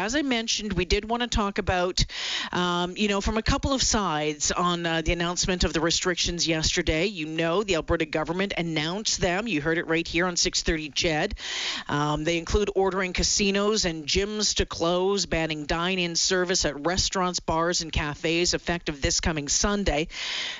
As I mentioned, we did want to talk about, um, you know, from a couple of sides on uh, the announcement of the restrictions yesterday. You know, the Alberta government announced them. You heard it right here on 6:30 CHED. Um, they include ordering casinos and gyms to close, banning dine-in service at restaurants, bars, and cafes effective this coming Sunday.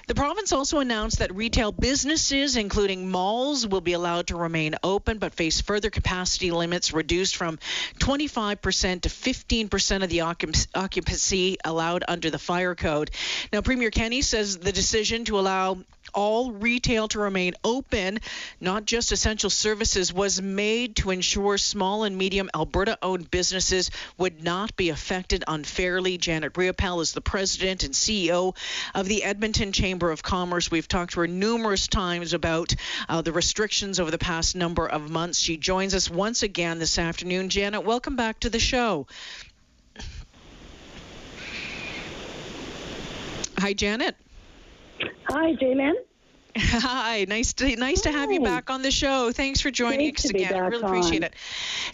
The province also announced that retail businesses, including malls, will be allowed to remain open, but face further capacity limits reduced from 25% to 15% of the occupancy allowed under the fire code. Now, Premier Kenney says the decision to allow all retail to remain open, not just essential services, was made to ensure small and medium Alberta owned businesses would not be affected unfairly. Janet Riopel is the president and CEO of the Edmonton Chamber of Commerce. We've talked to her numerous times about uh, the restrictions over the past number of months. She joins us once again this afternoon. Janet, welcome back to the show. Hi, Janet. Hi, Jaylen. Hi, nice to nice to have you back on the show. Thanks for joining Great us again. I really appreciate on. it.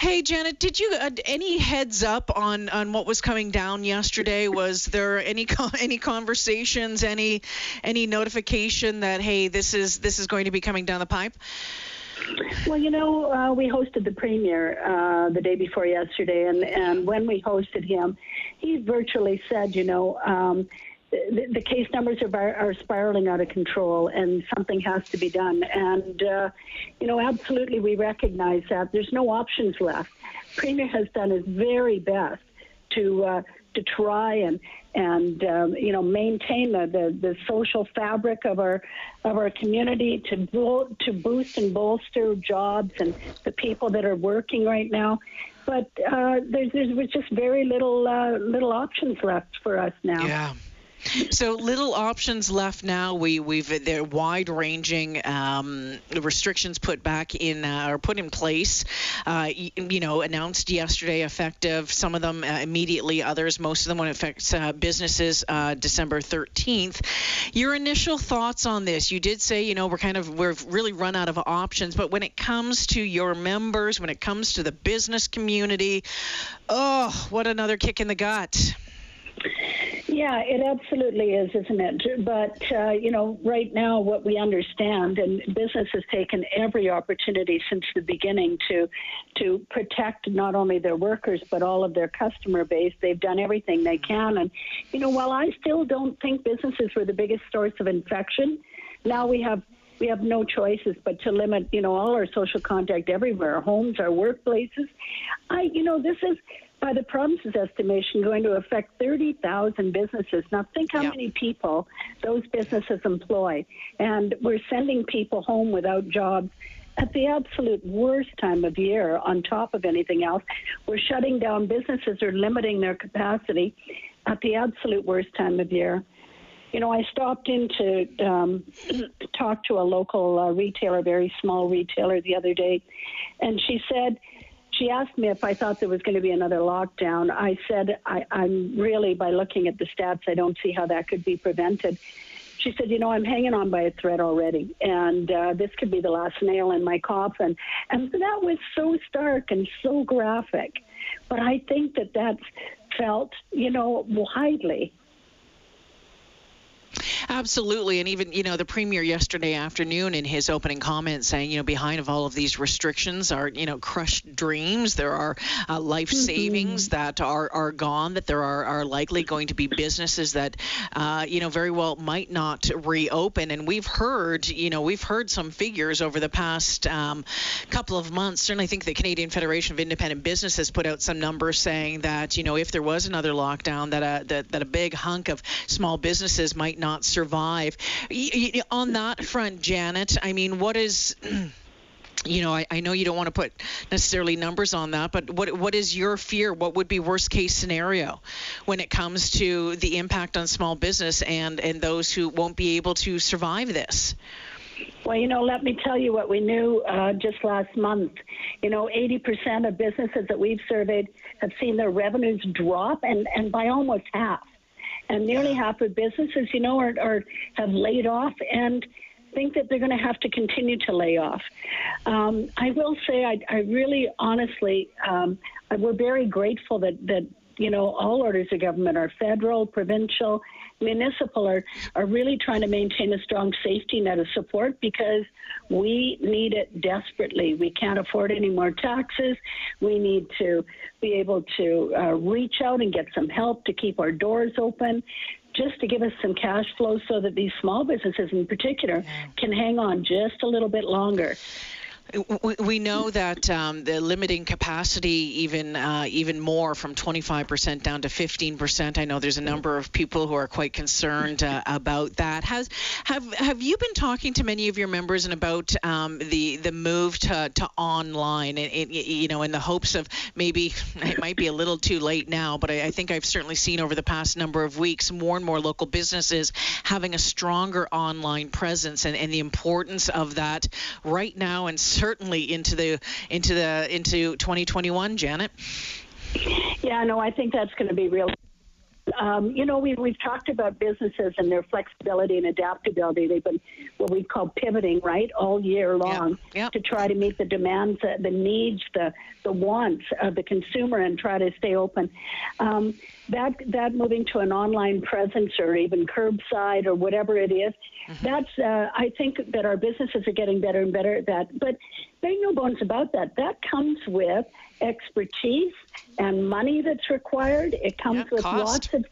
Hey, Janet, did you uh, any heads up on on what was coming down yesterday? Was there any any conversations, any any notification that hey, this is this is going to be coming down the pipe? Well, you know, uh, we hosted the premier uh, the day before yesterday, and, and when we hosted him, he virtually said, you know, um, the, the, case numbers are, are spiraling out of control, and something has to be done. And, uh, you know, absolutely, we recognize that. There's no options left. Premier has done his very best to uh, to try and and um, you know maintain the, the, the social fabric of our of our community to bo- to boost and bolster jobs and the people that are working right now. But uh, there's there's just very little uh, little options left for us now. Yeah. So little options left now. We we've they're wide ranging um, restrictions put back in uh, or put in place. Uh, you, you, know, announced yesterday, effective. Some of them uh, immediately. Others, most of them, when it affects uh, businesses, uh, December 13th. Your initial thoughts on this? You did say, you know, we're kind of we've really run out of options. But when it comes to your members, when it comes to the business community, oh, what another kick in the gut. Yeah, it absolutely is, isn't it? But, uh, you know, right now, what we understand, and business has taken every opportunity since the beginning to, to protect not only their workers, but all of their customer base. They've done everything they can. And, you know, while I still don't think businesses were the biggest source of infection, now we have we have no choices but to limit, you know, all our social contact everywhere, our homes, our workplaces. I, you know, this is by the province's estimation, going to affect 30,000 businesses. Now, think how many people those businesses employ. And we're sending people home without jobs at the absolute worst time of year, on top of anything else. We're shutting down businesses or limiting their capacity at the absolute worst time of year. You know, I stopped in to um, talk to a local uh, retailer, very small retailer, the other day, and she said, she asked me if I thought there was going to be another lockdown. I said, I, I'm really, by looking at the stats, I don't see how that could be prevented. She said, You know, I'm hanging on by a thread already, and uh, this could be the last nail in my coffin. And that was so stark and so graphic. But I think that that's felt, you know, widely Absolutely, and even you know the premier yesterday afternoon in his opening comments saying you know behind of all of these restrictions are you know crushed dreams. There are uh, life mm-hmm. savings that are are gone. That there are are likely going to be businesses that uh, you know very well might not reopen. And we've heard you know we've heard some figures over the past um, couple of months. Certainly, I think the Canadian Federation of Independent Business has put out some numbers saying that you know if there was another lockdown, that a that, that a big hunk of small businesses might not survive. On that front, Janet, I mean, what is you know, I, I, know you don't want to put necessarily numbers on that, but what what is your fear? What would be worst case scenario when it comes to the impact on small business and and those who won't be able to survive this? Well, you know, let me tell you what we knew uh, just last month. You know, 80% of businesses that we've surveyed have seen their revenues drop, and, and by almost half and nearly half of businesses, you know, are, are have laid off. And think that they're going to have to continue to lay off. Um, I will say, I, I really honestly, um, we're very grateful that, that you know, all orders of government are federal, provincial, municipal are, are really trying to maintain a strong safety net of support because we need it desperately. We can't afford any more taxes. We need to be able to uh, reach out and get some help to keep our doors open just to give us some cash flow so that these small businesses in particular yeah. can hang on just a little bit longer. We know that um, the limiting capacity even uh, even more from 25% down to 15%. I know there's a number of people who are quite concerned uh, about that. Has have have you been talking to many of your members and about um, the the move to, to online? And, you know, in the hopes of maybe it might be a little too late now, but I, I think I've certainly seen over the past number of weeks more and more local businesses having a stronger online presence and, and the importance of that right now and certainly into the into the into 2021, Janet. Yeah, no, I think that's going to be real. Um, you know, we, we've talked about businesses and their flexibility and adaptability. They've been what we call pivoting, right, all year long yep. Yep. to try to meet the demands, uh, the needs, the, the wants of the consumer and try to stay open. Um, that, that moving to an online presence or even curbside or whatever it is, mm-hmm. that's, uh, I think that our businesses are getting better and better at that. But there's no bones about that. That comes with expertise and money that's required. It comes yeah, with cost. lots of,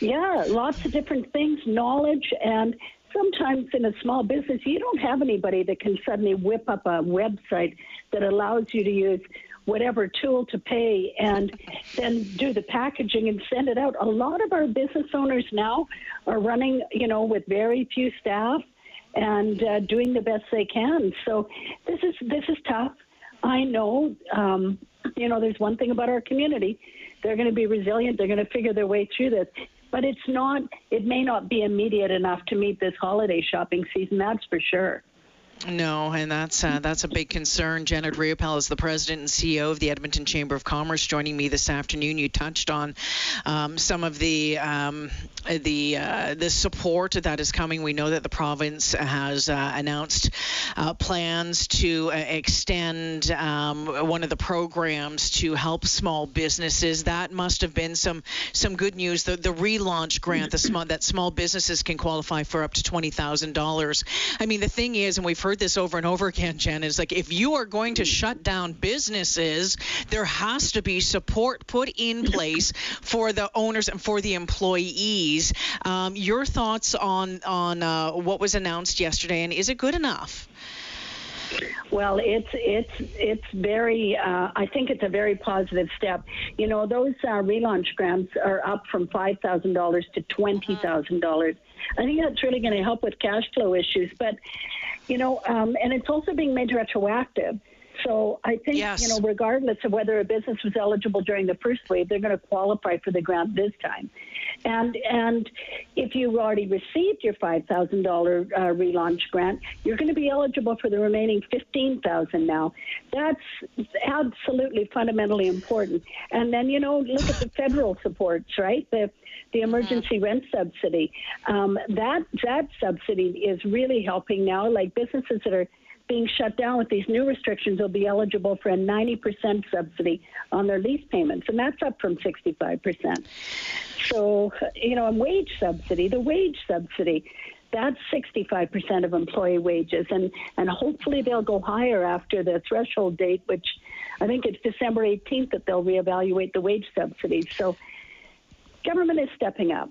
yeah, lots of different things, knowledge, and sometimes in a small business, you don't have anybody that can suddenly whip up a website that allows you to use whatever tool to pay and then do the packaging and send it out. A lot of our business owners now are running, you know, with very few staff and uh, doing the best they can. So this is this is tough. I know, um, you know, there's one thing about our community. They're going to be resilient. They're going to figure their way through this. But it's not, it may not be immediate enough to meet this holiday shopping season, that's for sure. No, and that's uh, that's a big concern. Janet Riopel is the president and CEO of the Edmonton Chamber of Commerce. Joining me this afternoon, you touched on um, some of the um, the uh, the support that is coming. We know that the province has uh, announced uh, plans to uh, extend um, one of the programs to help small businesses. That must have been some some good news. The the relaunch grant, the small that small businesses can qualify for up to twenty thousand dollars. I mean, the thing is, and we've heard this over and over again, Jen, is like if you are going to shut down businesses, there has to be support put in place for the owners and for the employees. Um, your thoughts on on uh, what was announced yesterday, and is it good enough? Well, it's it's it's very. Uh, I think it's a very positive step. You know, those uh, relaunch grants are up from five thousand dollars to twenty thousand dollars. I think that's really going to help with cash flow issues. But you know, um, and it's also being made retroactive. So I think, yes. you know, regardless of whether a business was eligible during the first wave, they're going to qualify for the grant this time. And and if you already received your five thousand uh, dollar relaunch grant, you're going to be eligible for the remaining fifteen thousand now. That's absolutely fundamentally important. And then you know, look at the federal supports, right? The the emergency mm-hmm. rent subsidy. Um, that that subsidy is really helping now. Like businesses that are being shut down with these new restrictions will be eligible for a 90% subsidy on their lease payments, and that's up from 65%. So, you know, a wage subsidy, the wage subsidy, that's 65% of employee wages, and, and hopefully they'll go higher after the threshold date, which I think it's December 18th that they'll reevaluate the wage subsidies. So, government is stepping up.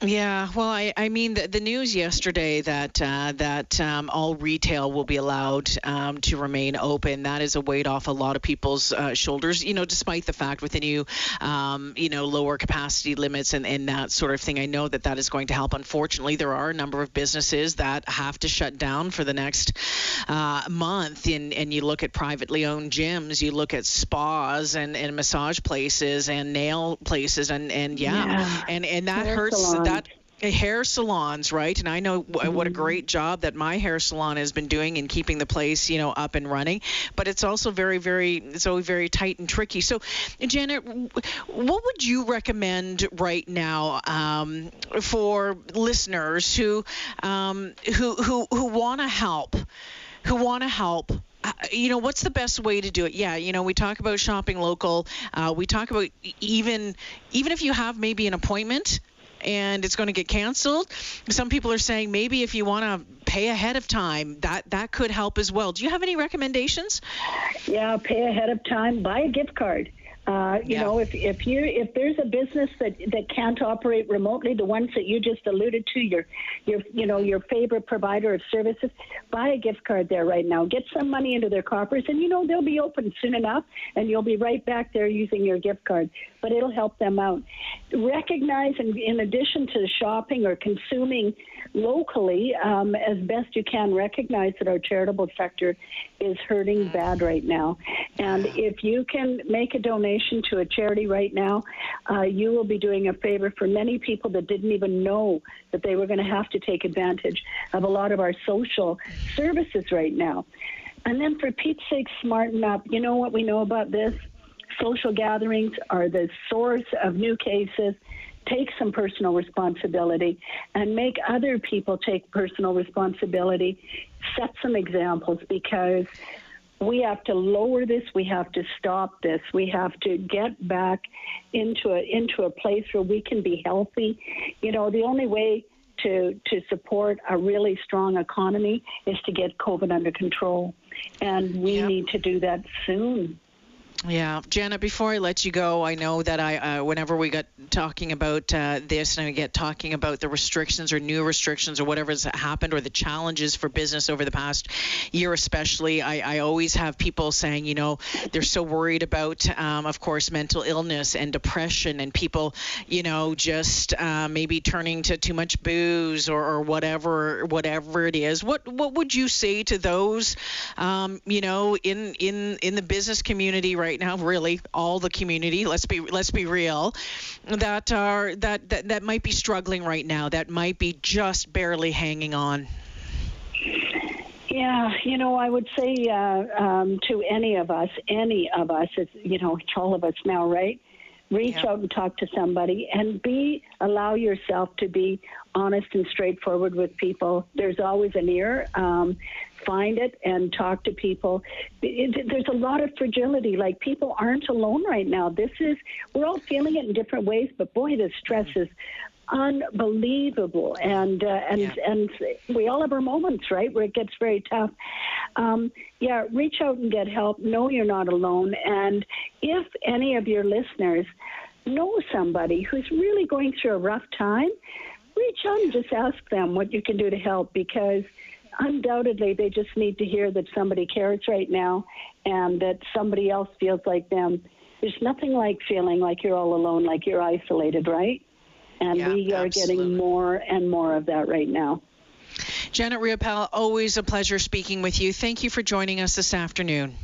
Yeah, well, I, I mean the, the news yesterday that uh, that um, all retail will be allowed um, to remain open. That is a weight off a lot of people's uh, shoulders. You know, despite the fact with the new, um, you know, lower capacity limits and, and that sort of thing, I know that that is going to help. Unfortunately, there are a number of businesses that have to shut down for the next uh, month. And and you look at privately owned gyms, you look at spas and, and massage places and nail places, and and yeah, yeah. and and that hurts that hair salons, right? And I know w- mm-hmm. what a great job that my hair salon has been doing in keeping the place, you know, up and running. But it's also very, very, it's always very tight and tricky. So, Janet, what would you recommend right now um, for listeners who, um, who, who, who want to help, who want to help? Uh, you know what's the best way to do it yeah you know we talk about shopping local uh, we talk about even even if you have maybe an appointment and it's going to get canceled. Some people are saying maybe if you want to pay ahead of time, that that could help as well. Do you have any recommendations? Yeah, pay ahead of time. Buy a gift card. Uh, you yeah. know, if if you if there's a business that that can't operate remotely, the ones that you just alluded to, your your you know your favorite provider of services, buy a gift card there right now. Get some money into their coffers, and you know they'll be open soon enough, and you'll be right back there using your gift card. But it'll help them out. Recognize, in, in addition to shopping or consuming locally, um, as best you can, recognize that our charitable sector is hurting bad right now, and if you can make a donation to a charity right now, uh, you will be doing a favor for many people that didn't even know that they were going to have to take advantage of a lot of our social services right now. And then for Pete's sake, smarten up. You know what we know about this? Social gatherings are the source of new cases take some personal responsibility and make other people take personal responsibility. Set some examples because we have to lower this. We have to stop this. We have to get back into a into a place where we can be healthy. You know, the only way to to support a really strong economy is to get COVID under control, and we yep. need to do that soon. Yeah, Janet. Before I let you go, I know that I, uh, whenever we got talking about uh, this, and we get talking about the restrictions or new restrictions or whatever has happened or the challenges for business over the past year, especially, I, I always have people saying, you know, they're so worried about, um, of course, mental illness and depression, and people, you know, just uh, maybe turning to too much booze or, or whatever, whatever it is. What what would you say to those, um, you know, in in in the business community right? Right now, really all the community. Let's be let's be real, that are that that, that might be struggling right now. That might be just barely hanging on. Yeah, you know, I would say uh, um, to any of us, any of us, it's, you know, it's all of us now, right? reach yeah. out and talk to somebody and be allow yourself to be honest and straightforward with people there's always an ear um, find it and talk to people. It, there's a lot of fragility. Like people aren't alone right now. This is we're all feeling it in different ways but boy the stress mm-hmm. is unbelievable. And uh, and yeah. and we all have our moments right where it gets very tough. Um, yeah reach out and get help. Know you're not alone. And if any of your listeners know somebody who's really going through a rough time reach out and just ask them what you can do to help because undoubtedly they just need to hear that somebody cares right now and that somebody else feels like them there's nothing like feeling like you're all alone like you're isolated right and yeah, we are absolutely. getting more and more of that right now. Janet Riopel, always a pleasure speaking with you. Thank you for joining us this afternoon.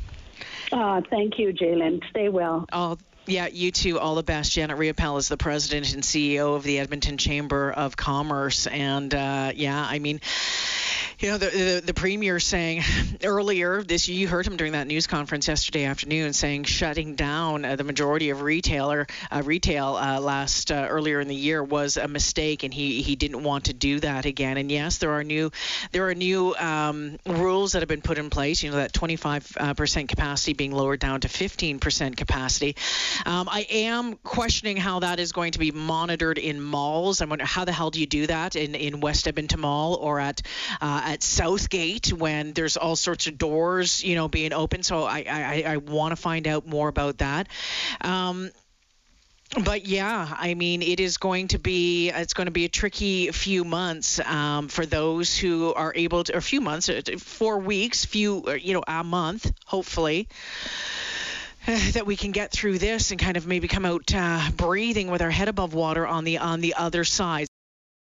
Uh, thank you, Jalen. Stay well. Oh, yeah, you too. All the best. Janet Riopel is the president and CEO of the Edmonton Chamber of Commerce. And uh, yeah, I mean, you know, the, the, the premier saying earlier this, you heard him during that news conference yesterday afternoon, saying shutting down uh, the majority of retailer uh, retail uh, last uh, earlier in the year was a mistake, and he he didn't want to do that again. And yes, there are new there are new um, rules that have been put in place. You know, that 25% uh, capacity being lowered down to 15% capacity. Um, I am questioning how that is going to be monitored in malls. I wonder how the hell do you do that in in West Edmonton Mall or at uh, at Southgate when there's all sorts of doors, you know, being open. So I I, I want to find out more about that. Um, but yeah, I mean, it is going to be it's going to be a tricky few months um, for those who are able to, a few months, uh, four weeks, few, you know, a month, hopefully. that we can get through this and kind of maybe come out uh, breathing with our head above water on the on the other side.